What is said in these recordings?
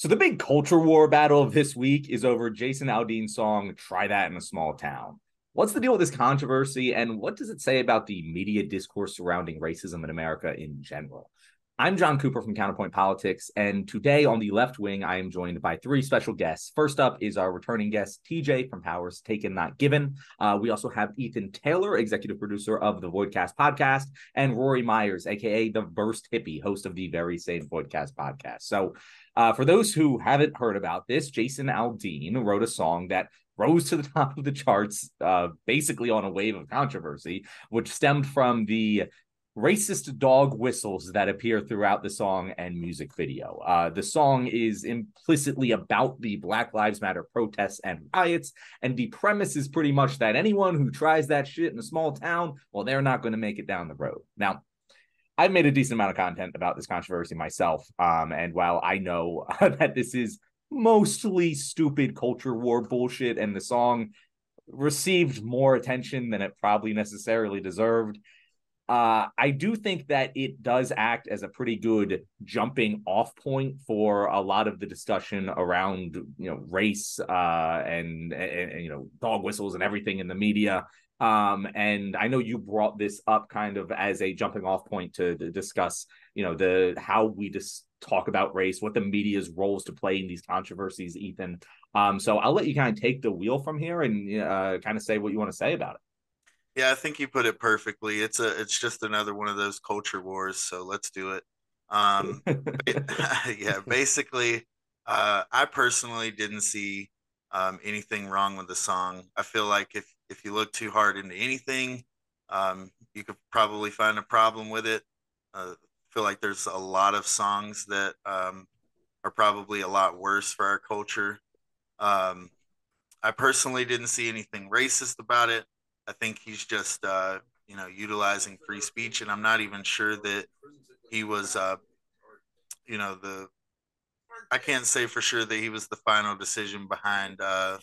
So the big culture war battle of this week is over Jason Aldean's song "Try That in a Small Town." What's the deal with this controversy, and what does it say about the media discourse surrounding racism in America in general? I'm John Cooper from Counterpoint Politics, and today on the left wing, I am joined by three special guests. First up is our returning guest, TJ from Powers Taken Not Given. Uh, we also have Ethan Taylor, executive producer of the Voidcast podcast, and Rory Myers, aka the Versed Hippie, host of the very same Voidcast podcast. So, uh, for those who haven't heard about this, Jason Aldean wrote a song that rose to the top of the charts, uh, basically on a wave of controversy, which stemmed from the racist dog whistles that appear throughout the song and music video. Uh, the song is implicitly about the Black Lives Matter protests and riots, and the premise is pretty much that anyone who tries that shit in a small town, well, they're not going to make it down the road. Now, I've made a decent amount of content about this controversy myself, um, and while I know that this is mostly stupid culture war bullshit, and the song received more attention than it probably necessarily deserved uh, I do think that it does act as a pretty good jumping off point for a lot of the discussion around you know race uh, and, and, and you know dog whistles and everything in the media. Um, and I know you brought this up kind of as a jumping off point to, to discuss you know the how we just talk about race, what the media's roles to play in these controversies, Ethan. Um, so I'll let you kind of take the wheel from here and uh, kind of say what you want to say about it. Yeah, I think you put it perfectly. It's a it's just another one of those culture wars, so let's do it. Um yeah, basically uh I personally didn't see um anything wrong with the song. I feel like if if you look too hard into anything, um you could probably find a problem with it. Uh, feel like there's a lot of songs that um are probably a lot worse for our culture. Um I personally didn't see anything racist about it. I think he's just uh, you know utilizing free speech, and I'm not even sure that he was uh, you know the I can't say for sure that he was the final decision behind uh,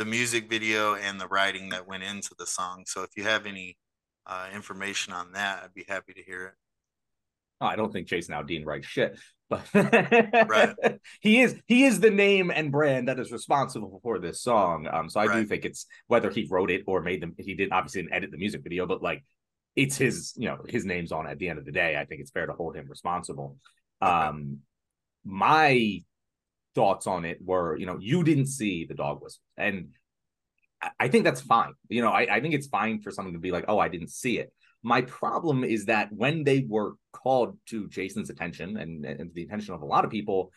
the music video and the writing that went into the song. So if you have any uh, information on that, I'd be happy to hear it. Oh, I don't think Jason Aldean writes shit, but right. he is he is the name and brand that is responsible for this song. Um, so I right. do think it's whether he wrote it or made them. He did obviously didn't edit the music video, but like it's his you know his name's on it at the end of the day. I think it's fair to hold him responsible. Okay. Um, my thoughts on it were you know you didn't see the dog whistle and I think that's fine. You know, I, I think it's fine for someone to be like, oh, I didn't see it. My problem is that when they were called to Jason's attention and, and the attention of a lot of people,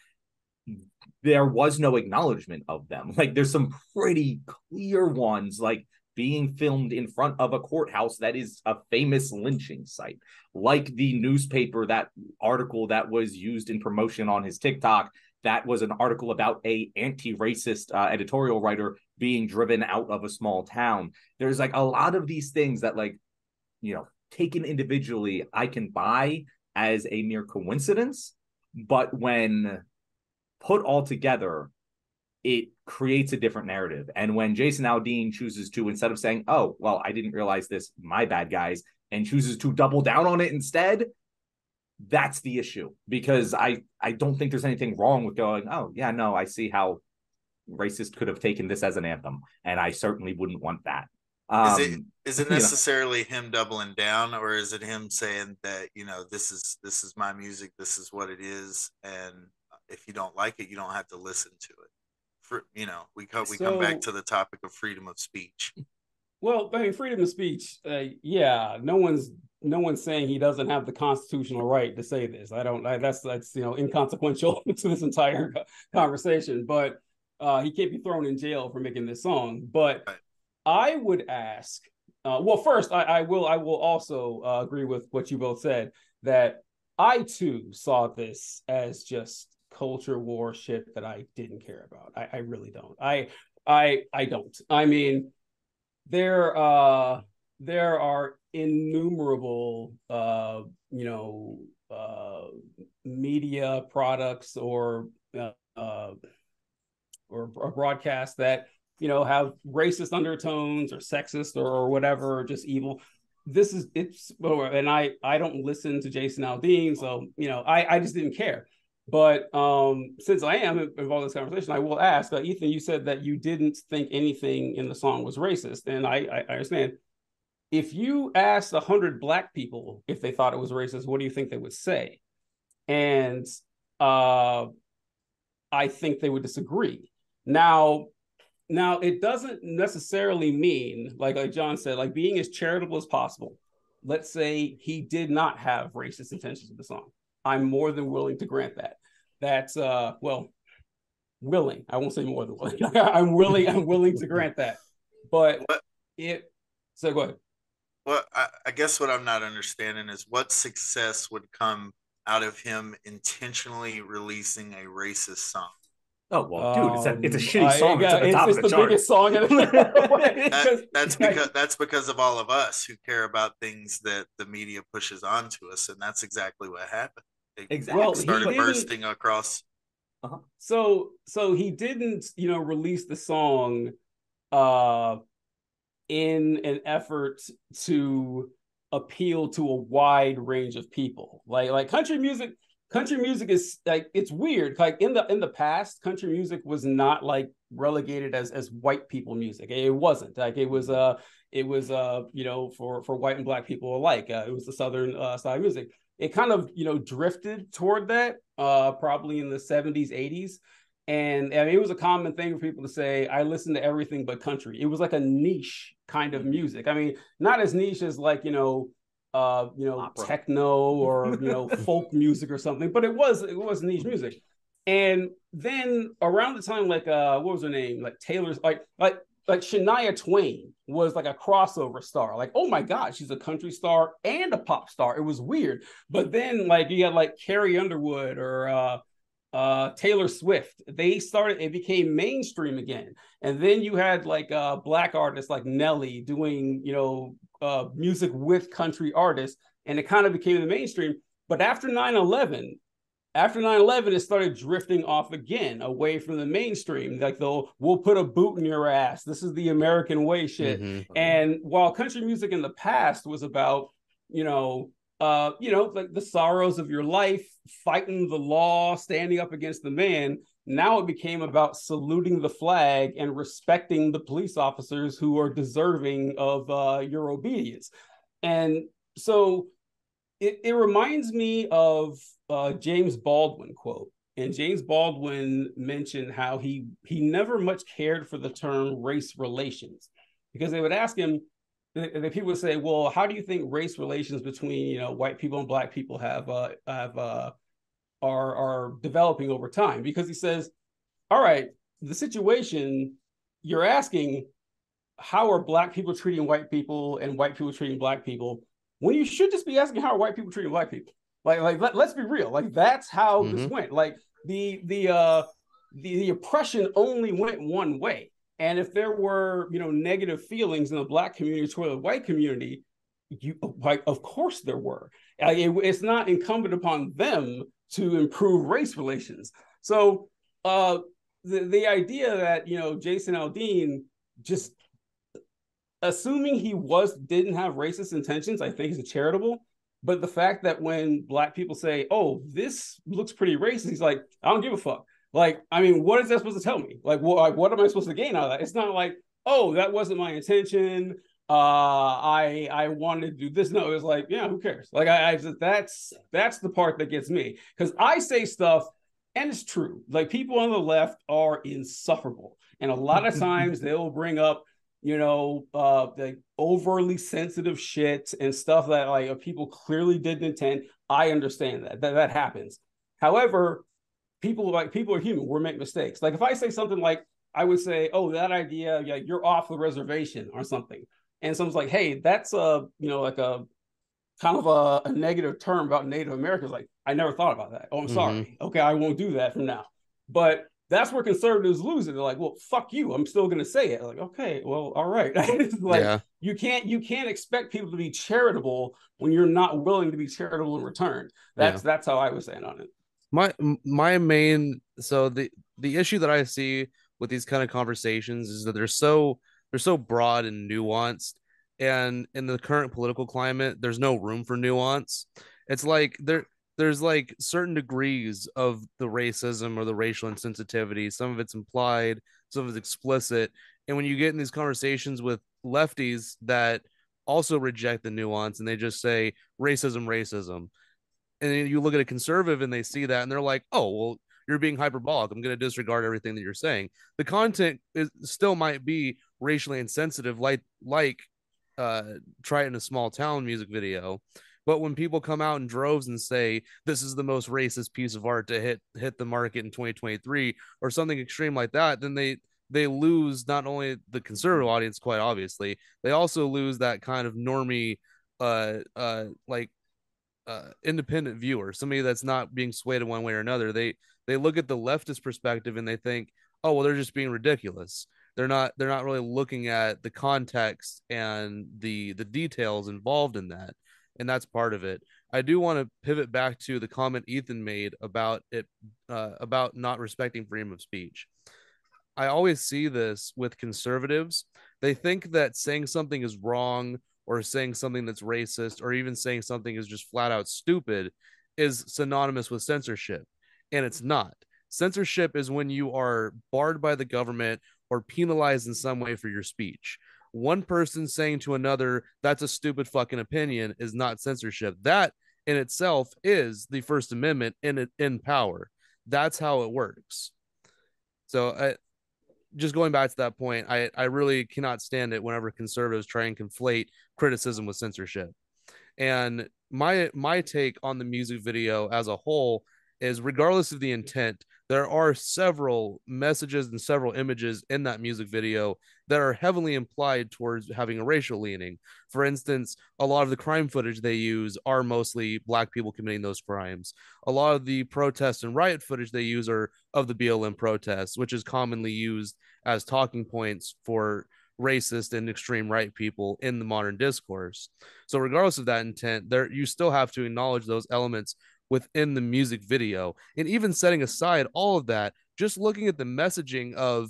there was no acknowledgement of them. Like there's some pretty clear ones, like being filmed in front of a courthouse that is a famous lynching site, like the newspaper that article that was used in promotion on his TikTok. That was an article about a anti-racist uh, editorial writer being driven out of a small town. There's like a lot of these things that like you know taken individually I can buy as a mere coincidence, but when put all together, it creates a different narrative. And when Jason Aldean chooses to, instead of saying, oh, well, I didn't realize this, my bad guys, and chooses to double down on it instead, that's the issue. Because I, I don't think there's anything wrong with going, oh, yeah, no, I see how racist could have taken this as an anthem. And I certainly wouldn't want that. Um, is it um, it necessarily you know, him doubling down, or is it him saying that you know this is this is my music, this is what it is, and if you don't like it, you don't have to listen to it. For you know, we come we so, come back to the topic of freedom of speech. Well, I mean, freedom of speech, uh, yeah, no one's no one's saying he doesn't have the constitutional right to say this. I don't. I, that's that's you know inconsequential to this entire conversation. But uh, he can't be thrown in jail for making this song. But. I would ask. Uh, well, first, I, I, will. I will also uh, agree with what you both said that I too saw this as just culture war shit that I didn't care about. I, I really don't. I I I don't. I mean, there uh there are innumerable uh you know uh media products or uh, uh or, or broadcasts that you know, have racist undertones or sexist or, or whatever, or just evil. This is it's and I I don't listen to Jason Aldean, so you know, I I just didn't care. But um, since I am involved in this conversation, I will ask uh, Ethan. You said that you didn't think anything in the song was racist, and I, I, I understand. If you asked a hundred black people if they thought it was racist, what do you think they would say? And uh, I think they would disagree. Now, now it doesn't necessarily mean like like John said, like being as charitable as possible. Let's say he did not have racist intentions with the song. I'm more than willing to grant that. That's uh well, willing. I won't say more than willing. I'm willing. I'm willing to grant that. But what? it. So go ahead. Well, I, I guess what I'm not understanding is what success would come out of him intentionally releasing a racist song. Oh well, dude, it's a, it's a um, shitty song. it's, it's, it's the, the biggest song. that, that's because that's because of all of us who care about things that the media pushes onto us, and that's exactly what happened. It exactly. Well, started bursting across. Uh-huh. So so he didn't, you know, release the song uh in an effort to appeal to a wide range of people. Like like country music country music is like it's weird. Like in the in the past country music was not like relegated as as white people music. It wasn't. Like it was uh it was uh you know for for white and black people alike. Uh, it was the southern uh, style music. It kind of you know drifted toward that uh probably in the 70s 80s and I mean, it was a common thing for people to say, I listen to everything but country. It was like a niche kind of music. I mean, not as niche as like, you know, uh, you know, Opera. techno or you know, folk music or something, but it was it was niche music. And then around the time, like uh, what was her name? Like Taylor's like like like Shania Twain was like a crossover star. Like, oh my God, she's a country star and a pop star. It was weird. But then like you had like Carrie Underwood or uh uh, Taylor Swift. They started, it became mainstream again. And then you had like uh, black artists like Nelly doing, you know, uh, music with country artists, and it kind of became the mainstream. But after 9 11, after 9-11 it started drifting off again away from the mainstream like though we'll put a boot in your ass this is the american way shit mm-hmm. and while country music in the past was about you know uh, you know, like the sorrows of your life, fighting the law, standing up against the man. Now it became about saluting the flag and respecting the police officers who are deserving of uh, your obedience. And so it, it reminds me of uh, James Baldwin quote. And James Baldwin mentioned how he he never much cared for the term race relations because they would ask him, the, people say, "Well, how do you think race relations between you know white people and black people have uh, have uh, are are developing over time?" Because he says, "All right, the situation you're asking, how are black people treating white people and white people treating black people? When you should just be asking how are white people treating black people? Like, like let, us be real. Like that's how mm-hmm. this went. Like the the uh the, the oppression only went one way and if there were, you know, negative feelings in the black community toward the white community, you like, of course there were. It, it's not incumbent upon them to improve race relations. So uh, the the idea that you know Jason Aldean just assuming he was didn't have racist intentions, I think is charitable. But the fact that when black people say, "Oh, this looks pretty racist," he's like, "I don't give a fuck." Like, I mean, what is that supposed to tell me? Like, what, like, what am I supposed to gain out of that? It's not like, oh, that wasn't my intention. Uh, I I wanted to do this. No, it was like, yeah, who cares? Like, I, I that's that's the part that gets me because I say stuff and it's true. Like, people on the left are insufferable, and a lot of times they'll bring up you know, uh, like overly sensitive shit and stuff that like people clearly didn't intend. I understand that that, that happens. However, people like people are human. We make mistakes. Like if I say something like I would say, "Oh, that idea, yeah, you're off the reservation" or something, and someone's like, "Hey, that's a you know like a kind of a, a negative term about Native Americans." Like I never thought about that. Oh, I'm mm-hmm. sorry. Okay, I won't do that from now. But that's where conservatives lose it. They're like, "Well, fuck you. I'm still going to say it." Like, okay, well, all right. like yeah. you can't you can't expect people to be charitable when you're not willing to be charitable in return. That's yeah. that's how I was saying on it my my main so the the issue that I see with these kind of conversations is that they're so they're so broad and nuanced and in the current political climate there's no room for nuance it's like there there's like certain degrees of the racism or the racial insensitivity. Some of it's implied, some of it's explicit. And when you get in these conversations with lefties that also reject the nuance and they just say racism, racism, and you look at a conservative and they see that and they're like, oh, well, you're being hyperbolic. I'm going to disregard everything that you're saying. The content is still might be racially insensitive, like like uh, try it in a small town music video. But when people come out in droves and say this is the most racist piece of art to hit hit the market in 2023 or something extreme like that, then they they lose not only the conservative audience, quite obviously, they also lose that kind of normie, uh, uh, like uh, independent viewer, somebody that's not being swayed in one way or another. They they look at the leftist perspective and they think, oh well, they're just being ridiculous. They're not they're not really looking at the context and the the details involved in that and that's part of it. I do want to pivot back to the comment Ethan made about it uh, about not respecting freedom of speech. I always see this with conservatives. They think that saying something is wrong or saying something that's racist or even saying something is just flat out stupid is synonymous with censorship. And it's not. Censorship is when you are barred by the government or penalized in some way for your speech one person saying to another, that's a stupid fucking opinion, is not censorship. That in itself is the First Amendment in in power. That's how it works. So, I, just going back to that point, I I really cannot stand it whenever conservatives try and conflate criticism with censorship. And my my take on the music video as a whole is regardless of the intent, there are several messages and several images in that music video that are heavily implied towards having a racial leaning. For instance, a lot of the crime footage they use are mostly black people committing those crimes. A lot of the protest and riot footage they use are of the BLM protests, which is commonly used as talking points for racist and extreme right people in the modern discourse. So regardless of that intent, there you still have to acknowledge those elements within the music video. And even setting aside all of that, just looking at the messaging of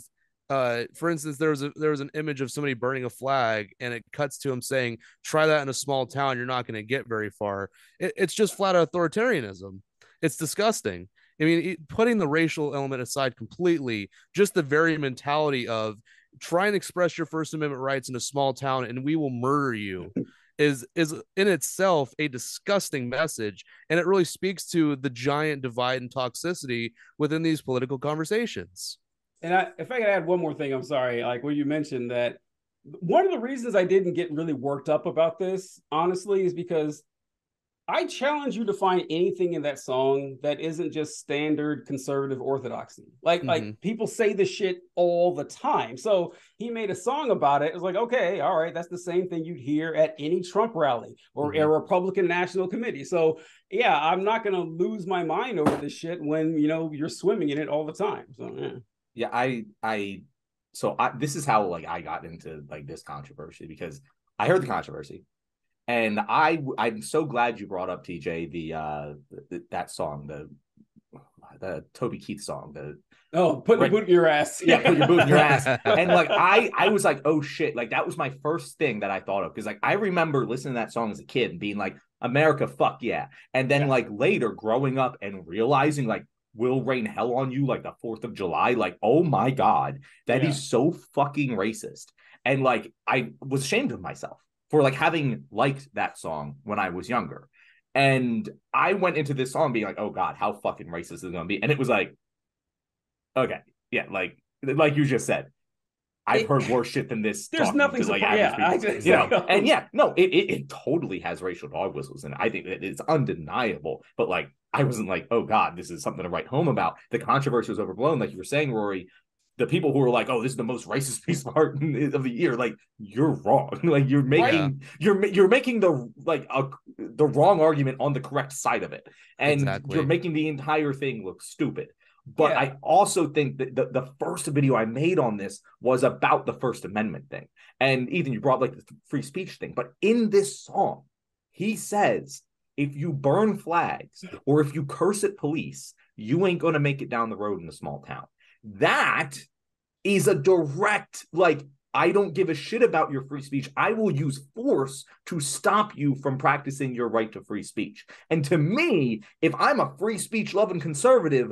uh, for instance, there was a there was an image of somebody burning a flag, and it cuts to him saying, "Try that in a small town, you're not going to get very far." It, it's just flat authoritarianism. It's disgusting. I mean, it, putting the racial element aside completely, just the very mentality of try and express your First Amendment rights in a small town, and we will murder you is is in itself a disgusting message and it really speaks to the giant divide and toxicity within these political conversations. And I, if i could add one more thing i'm sorry like when you mentioned that one of the reasons i didn't get really worked up about this honestly is because I challenge you to find anything in that song that isn't just standard conservative orthodoxy. Like mm-hmm. like people say this shit all the time. So he made a song about it. It was like, okay, all right, that's the same thing you'd hear at any Trump rally or mm-hmm. a Republican National Committee. So yeah, I'm not gonna lose my mind over this shit when you know you're swimming in it all the time. So yeah. Yeah, I I so I this is how like I got into like this controversy because I heard the controversy and I I'm so glad you brought up TJ the uh the, that song the the Toby Keith song the oh put right, the boot in your ass. Yeah put your boot in your ass. And like I I was like oh shit. Like that was my first thing that I thought of because like I remember listening to that song as a kid and being like America fuck yeah. And then yeah. like later growing up and realizing like will rain hell on you like the 4th of July? Like oh my god that yeah. is so fucking racist. And like I was ashamed of myself for like having liked that song when I was younger. And I went into this song being like, oh God, how fucking racist is it gonna be? And it was like, okay, yeah, like like you just said. I've heard worse shit than this. There's nothing to, like yeah, I just, you know, and yeah, no, it, it, it totally has racial dog whistles, and I think that it's undeniable. But like, I wasn't like, oh god, this is something to write home about. The controversy was overblown, like you were saying, Rory the people who are like, "Oh, this is the most racist piece of art of the year," like you're wrong. like you're making right. you're you're making the like a, the wrong argument on the correct side of it, and exactly. you're making the entire thing look stupid. But yeah. I also think that the, the first video I made on this was about the First Amendment thing. And Ethan, you brought like the free speech thing. But in this song, he says, if you burn flags or if you curse at police, you ain't going to make it down the road in a small town that is a direct like I don't give a shit about your free speech. I will use force to stop you from practicing your right to free speech. And to me, if I'm a free speech loving conservative,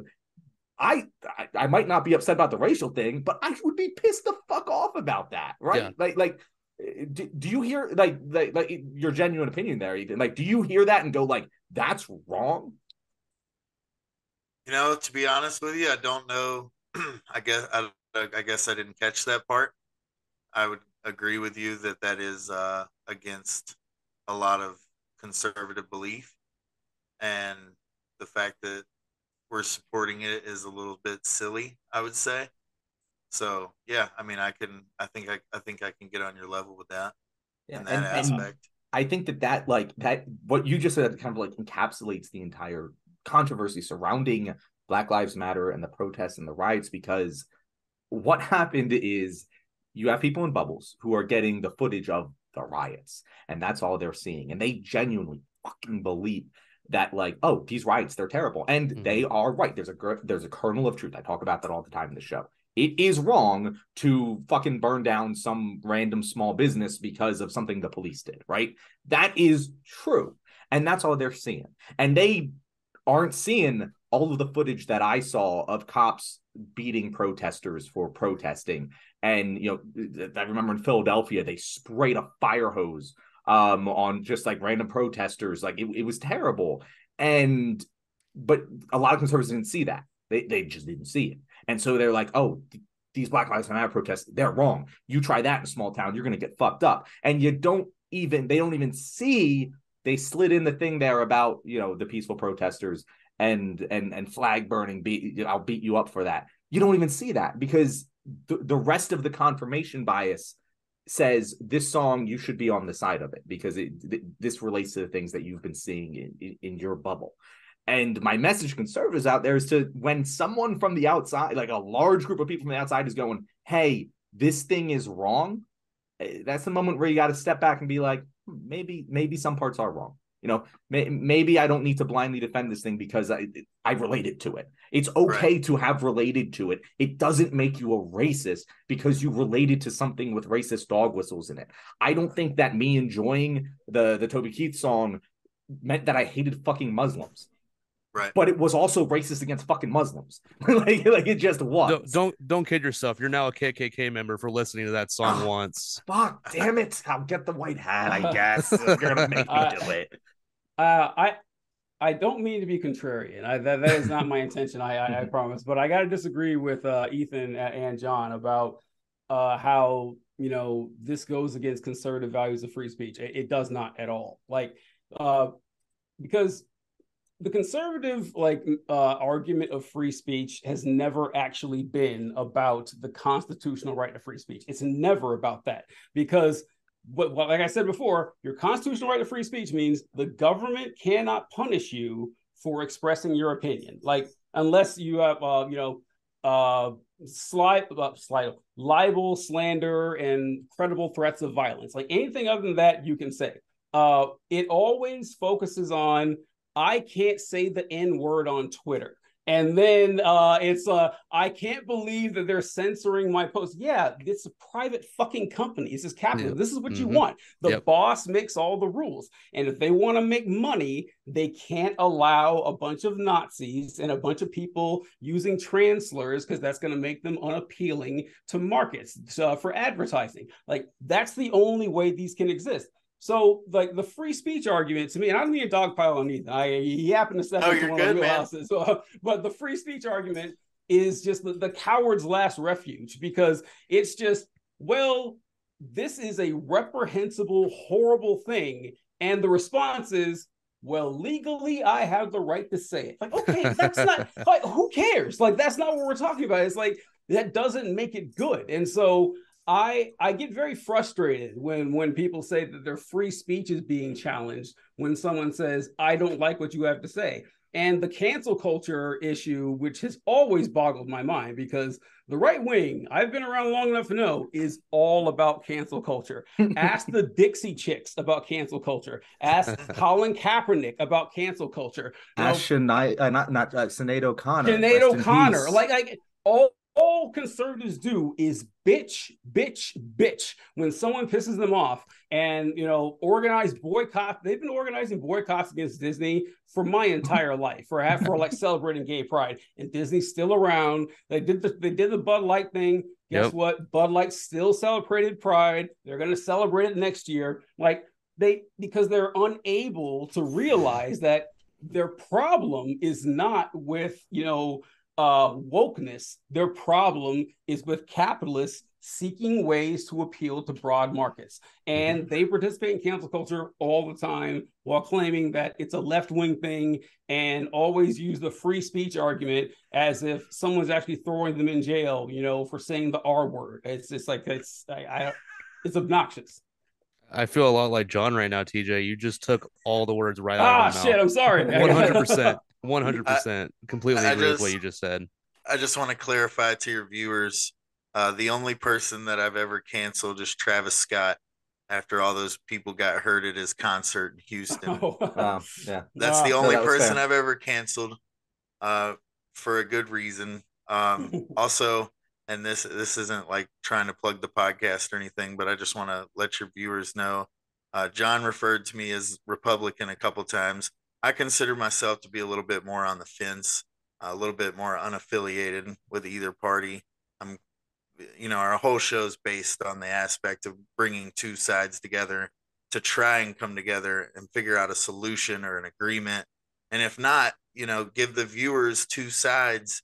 I, I, I might not be upset about the racial thing, but I would be pissed the fuck off about that, right? Yeah. Like like eh, do, do you hear like, like like your genuine opinion there even like do you hear that and go like that's wrong you know to be honest with you i don't know i guess I, I guess i didn't catch that part i would agree with you that that is uh against a lot of conservative belief and the fact that we're supporting it is a little bit silly i would say so yeah, I mean, I can, I think, I, I think I can get on your level with that. Yeah, in that and, aspect. And I think that that like that what you just said kind of like encapsulates the entire controversy surrounding Black Lives Matter and the protests and the riots because what happened is you have people in bubbles who are getting the footage of the riots and that's all they're seeing and they genuinely fucking believe that like oh these riots they're terrible and mm-hmm. they are right there's a there's a kernel of truth i talk about that all the time in the show it is wrong to fucking burn down some random small business because of something the police did, right? That is true. And that's all they're seeing. And they aren't seeing all of the footage that I saw of cops beating protesters for protesting. And, you know, I remember in Philadelphia, they sprayed a fire hose um, on just like random protesters. Like it, it was terrible. And, but a lot of conservatives didn't see that. They, they just didn't see it. And so they're like, oh, th- these Black Lives Matter protests, they're wrong. You try that in a small town, you're going to get fucked up. And you don't even, they don't even see, they slid in the thing there about, you know, the peaceful protesters and, and, and flag burning, I'll beat you up for that. You don't even see that because the, the rest of the confirmation bias says this song you should be on the side of it because it, this relates to the things that you've been seeing in, in, in your bubble and my message to conservatives out there is to when someone from the outside, like a large group of people from the outside, is going, "Hey, this thing is wrong," eh, that's the moment where you got to step back and be like, hmm, maybe, maybe some parts are wrong. You know, may, maybe I don't need to blindly defend this thing because I I related to it. It's okay right. to have related to it. It doesn't make you a racist because you related to something with racist dog whistles in it. I don't think that me enjoying the the Toby Keith song meant that I hated fucking Muslims. Right. But it was also racist against fucking Muslims. like, like it just was. Don't, don't, don't kid yourself. You're now a KKK member for listening to that song oh, once. Fuck, damn it! I'll get the white hat. I guess you're gonna make me do it. Uh, I I don't mean to be contrarian. I, that, that is not my intention. I, I, I promise. But I got to disagree with uh, Ethan and John about uh, how you know this goes against conservative values of free speech. It, it does not at all. Like uh, because the conservative like uh, argument of free speech has never actually been about the constitutional right to free speech. It's never about that because what, like I said before, your constitutional right to free speech means the government cannot punish you for expressing your opinion, like unless you have, uh, you know, uh, slide, uh, slide, libel, slander, and credible threats of violence. Like anything other than that, you can say. Uh, it always focuses on I can't say the N word on Twitter. And then uh, it's uh, I can't believe that they're censoring my post. Yeah, it's a private fucking company. This is capital. This is what mm-hmm. you want. The yep. boss makes all the rules, and if they want to make money, they can't allow a bunch of Nazis and a bunch of people using trans slurs because that's going to make them unappealing to markets uh, for advertising. Like that's the only way these can exist. So, like the free speech argument to me, and I don't mean a dogpile on Ethan. I he happened to step oh, into one of the houses. So, but the free speech argument is just the, the coward's last refuge because it's just, well, this is a reprehensible, horrible thing. And the response is, well, legally, I have the right to say it. Like, okay, that's not like who cares? Like, that's not what we're talking about. It's like that doesn't make it good. And so I I get very frustrated when when people say that their free speech is being challenged when someone says I don't like what you have to say. And the cancel culture issue, which has always boggled my mind because the right wing, I've been around long enough to know, is all about cancel culture. Ask the Dixie Chicks about cancel culture. Ask Colin Kaepernick about cancel culture. Ask Sinead, uh, not not uh, Sinead O'Connor. Sinead O'Connor, like like all all conservatives do is bitch, bitch, bitch when someone pisses them off and you know organize boycott. They've been organizing boycotts against Disney for my entire life for for like celebrating gay pride, and Disney's still around. They did the they did the Bud Light thing. Guess yep. what? Bud Light still celebrated Pride. They're going to celebrate it next year. Like they because they're unable to realize that their problem is not with you know uh, wokeness. Their problem is with capitalists seeking ways to appeal to broad markets. And mm-hmm. they participate in cancel culture all the time while claiming that it's a left wing thing and always use the free speech argument as if someone's actually throwing them in jail, you know, for saying the R word. It's just like, it's, I, I it's obnoxious. I feel a lot like John right now, TJ. You just took all the words right ah, out of my shit, mouth. I'm sorry. 100%. 100%. Completely agree just, with what you just said. I just want to clarify to your viewers uh, the only person that I've ever canceled is Travis Scott after all those people got hurt at his concert in Houston. Oh, um, yeah. That's the only person fair. I've ever canceled uh, for a good reason. Um, also, and this this isn't like trying to plug the podcast or anything, but I just want to let your viewers know. Uh, John referred to me as Republican a couple times. I consider myself to be a little bit more on the fence, a little bit more unaffiliated with either party. I'm, you know, our whole show is based on the aspect of bringing two sides together to try and come together and figure out a solution or an agreement. And if not, you know, give the viewers two sides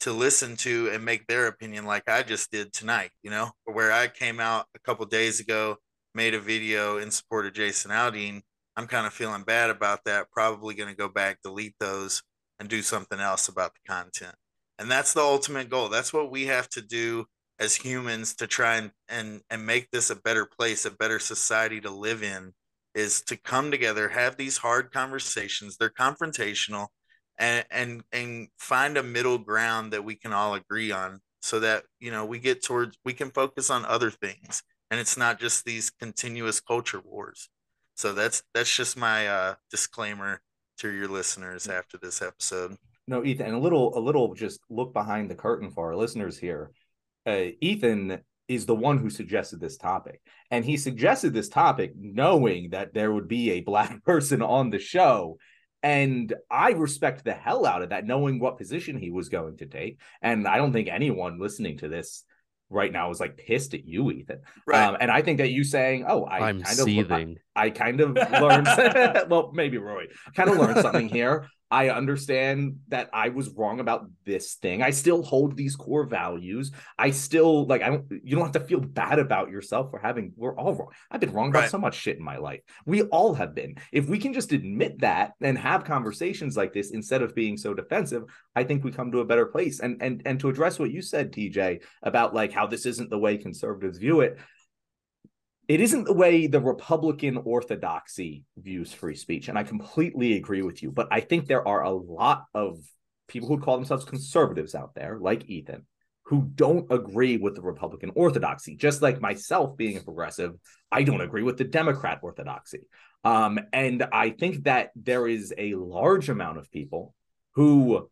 to listen to and make their opinion like I just did tonight, you know, where I came out a couple days ago, made a video in support of Jason Aldean I'm kind of feeling bad about that. Probably going to go back, delete those, and do something else about the content. And that's the ultimate goal. That's what we have to do as humans to try and and and make this a better place, a better society to live in is to come together, have these hard conversations. They're confrontational and and and find a middle ground that we can all agree on so that, you know, we get towards we can focus on other things and it's not just these continuous culture wars. So that's that's just my uh, disclaimer to your listeners after this episode. No, Ethan, and a little a little just look behind the curtain for our listeners here. Uh, Ethan is the one who suggested this topic, and he suggested this topic knowing that there would be a black person on the show. And I respect the hell out of that, knowing what position he was going to take. And I don't think anyone listening to this right now is like pissed at you, Ethan. Right. Um, and I think that you saying, "Oh, I I'm kind seething. of, I, I kind of learned." well, maybe Roy kind of learned something here. I understand that I was wrong about this thing. I still hold these core values. I still like I don't you don't have to feel bad about yourself for having we're all wrong. I've been wrong about right. so much shit in my life. We all have been. If we can just admit that and have conversations like this instead of being so defensive, I think we come to a better place. And and and to address what you said TJ about like how this isn't the way conservatives view it, it isn't the way the Republican orthodoxy views free speech. And I completely agree with you. But I think there are a lot of people who call themselves conservatives out there, like Ethan, who don't agree with the Republican orthodoxy. Just like myself being a progressive, I don't agree with the Democrat orthodoxy. Um, and I think that there is a large amount of people who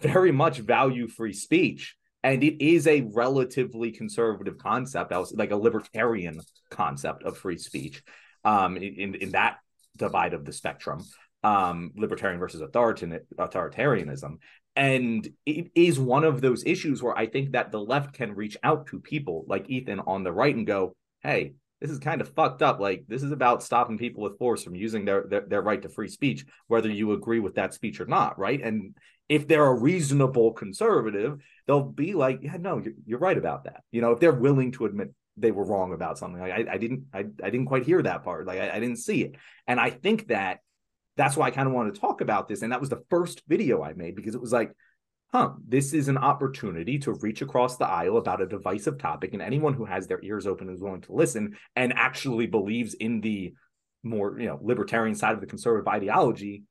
very much value free speech and it is a relatively conservative concept. I was like a libertarian concept of free speech, um, in in that divide of the spectrum, um, libertarian versus authoritarian authoritarianism, and it is one of those issues where I think that the left can reach out to people like Ethan on the right and go, "Hey, this is kind of fucked up. Like this is about stopping people with force from using their, their their right to free speech, whether you agree with that speech or not, right? And if they're a reasonable conservative, they'll be like, yeah, no, you're, you're right about that. You know, if they're willing to admit they were wrong about something, like I, I didn't, I, I didn't quite hear that part. Like I, I didn't see it. And I think that that's why I kind of wanted to talk about this. And that was the first video I made because it was like, huh, this is an opportunity to reach across the aisle about a divisive topic. And anyone who has their ears open is willing to listen and actually believes in the more, you know, libertarian side of the conservative ideology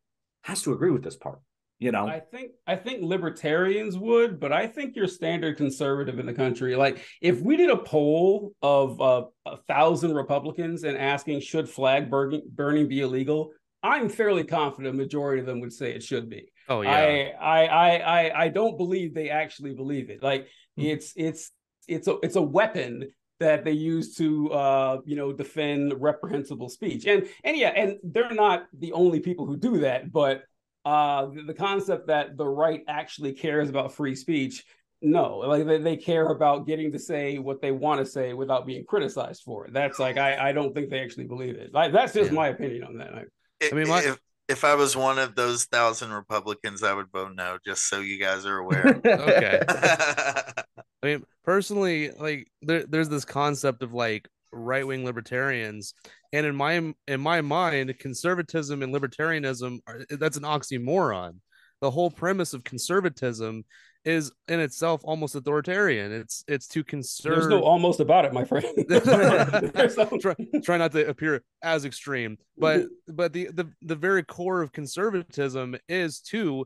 has to agree with this part you know? I think i think libertarians would but i think your standard conservative in the country. Like if we did a poll of uh, a thousand republicans and asking should flag burning, burning be illegal? I'm fairly confident a majority of them would say it should be. Oh yeah. I, I i i i don't believe they actually believe it. Like It's it's it's a it's a weapon that they use to uh, you know defend reprehensible speech. And and yeah and they're not the only people who do that but uh, the, the concept that the right actually cares about free speech no like they, they care about getting to say what they want to say without being criticized for it that's like i i don't think they actually believe it like that's just Yeah. my opinion on that I, I I mean, my- if, if I was one of those thousand Republicans, I would vote no, just so you guys are aware. Okay. I mean, personally, like there, there's this concept of like right wing libertarians, and in my in my mind, conservatism and libertarianism are, that's an oxymoron. The whole premise of conservatism is in itself almost authoritarian. It's it's to conserve. there's no almost about it my friend no- try, try not to appear as extreme but but the, the the very core of conservatism is to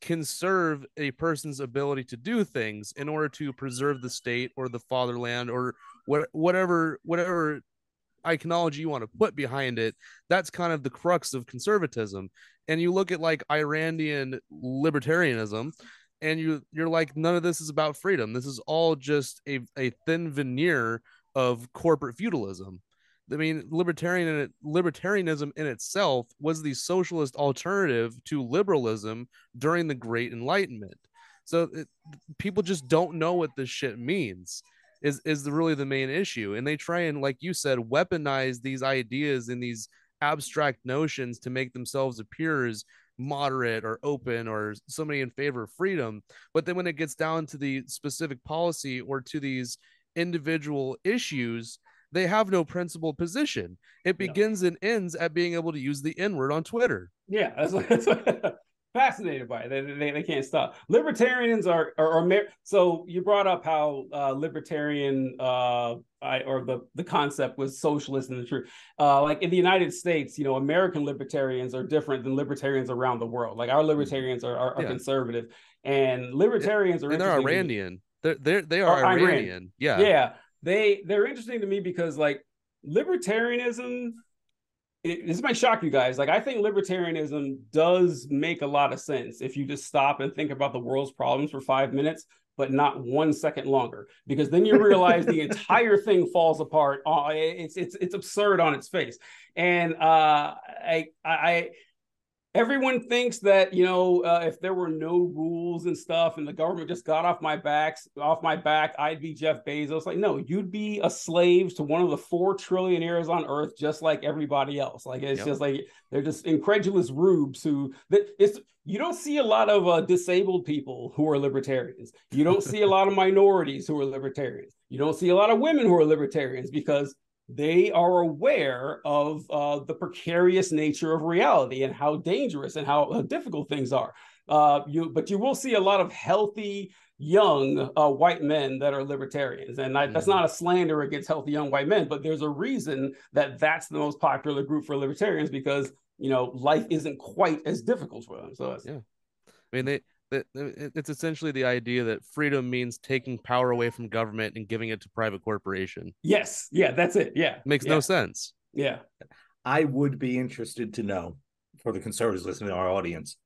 conserve a person's ability to do things in order to preserve the state or the fatherland or what whatever whatever iconology you want to put behind it that's kind of the crux of conservatism. And you look at like Ayn Randian libertarianism and you you're like none of this is about freedom. This is all just a, a thin veneer of corporate feudalism. I mean libertarian libertarianism in itself was the socialist alternative to liberalism during the great enlightenment. So it, people just don't know what this shit means is is the, really the main issue and they try and like you said weaponize these ideas and these abstract notions to make themselves appear as moderate or open or somebody in favor of freedom but then when it gets down to the specific policy or to these individual issues they have no principled position it No. begins and ends at being able to use the n word on twitter Yeah, that's, that's fascinated by it. They, they, they can't stop. Libertarians are are, are so you brought up how uh, libertarian uh, I, or the the concept was socialist in the truth. Uh, like in the United States, you know, American libertarians are different than libertarians around the world. Like our libertarians are are, are Yeah. conservative, and libertarians are and they're interesting to me- iranian they're, they're they are Ayn Rand. iranian yeah yeah they they're interesting to me because like libertarianism it, this might shock you guys. Like i think libertarianism does make a lot of sense if you just stop and think about the world's problems for five minutes but not one second longer because then you realize the entire thing falls apart. Uh, it's it's it's absurd on its face. And uh i i everyone thinks that you know uh, if there were no rules and stuff and the government just got off my backs off my back i'd be jeff bezos. Like no you'd be a slave to one of the four trillionaires on earth just like everybody else. Like it's Yep. just like they're just incredulous rubes who that it's you don't see a lot of uh, disabled people who are libertarians. You don't see a lot of minorities who are libertarians. You don't see a lot of women who are libertarians because they are aware of uh, the precarious nature of reality and how dangerous and how, how difficult things are. Uh, you, but you will see a lot of healthy young uh, white men that are libertarians, and I, that's Mhm. not a slander against healthy young white men, but there's a reason that that's the most popular group for libertarians because you know life isn't quite as difficult for them. So Yeah. I mean, they, it- it's essentially the idea that freedom means taking power away from government and giving it to private corporation. yes, yeah, that's it. Yeah, Makes yeah, no sense. Yeah, I would be interested to know for the conservatives listening to our audience.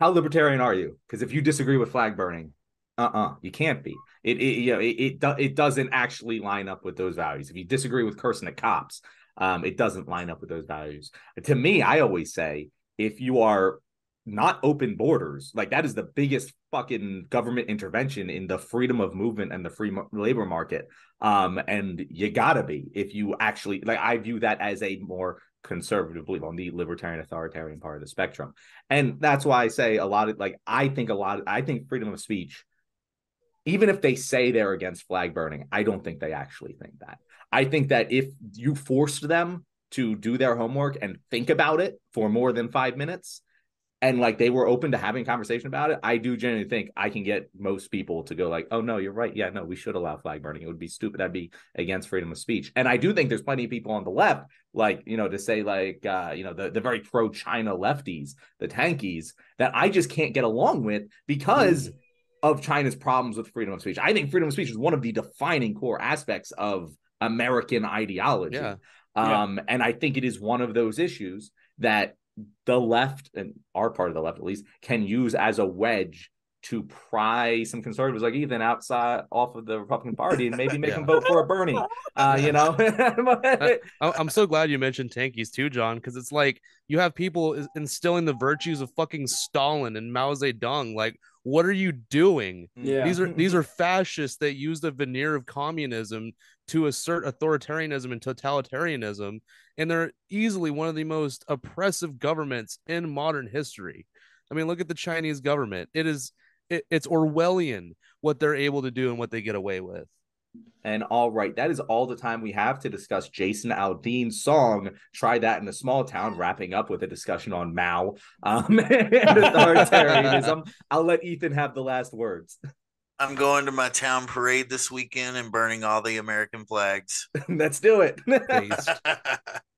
How libertarian are you? Because if you disagree with flag burning, uh-uh, you can't be. It, it you know it it, do, it doesn't actually line up with those values. If you disagree with cursing at cops, um, it doesn't line up with those values. To me, I always say if you are not open borders, like that is the biggest fucking government intervention in the freedom of movement and the free labor market. Um, and you gotta be if you actually like. I view that as a more conservative belief on the libertarian authoritarian part of the spectrum, and that's why I say a lot of like I think a lot. Of, I think freedom of speech, even if they say they're against flag burning, I don't think they actually think that. I think that if you forced them to do their homework and think about it for more than five minutes, and like they were open to having a conversation about it, I do genuinely think I can get most people to go like, "Oh no, you're right. Yeah, no, we should allow flag burning. It would be stupid. That'd be against freedom of speech." And I do think there's plenty of people on the left, like you know, to say like uh, you know the the very pro China lefties, the tankies, that I just can't get along with because of China's problems with freedom of speech. I think freedom of speech is one of the defining core aspects of American ideology. Yeah. Um, and I think it is one of those issues that the left and our part of the left at least can use as a wedge to pry some conservatives like Ethan outside off of the Republican Party and maybe make yeah. them vote for a Bernie. Uh, you know, I, I'm so glad you mentioned tankies too, John, because it's like you have people instilling the virtues of fucking Stalin and Mao Zedong. Like, what are you doing? Yeah. These are these are fascists that use the veneer of communism to assert authoritarianism and totalitarianism, and they're easily one of the most oppressive governments in modern history. I mean, look at the Chinese government. It is it, it's Orwellian what they're able to do and what they get away with. And all right, that is all the time we have to discuss Jason Aldean's song "Try That in a Small Town." Wrapping up with a discussion on Mao um, and authoritarianism. I'll let Ethan have the last words. I'm going to my town parade this weekend and burning all the American flags. Let's do it.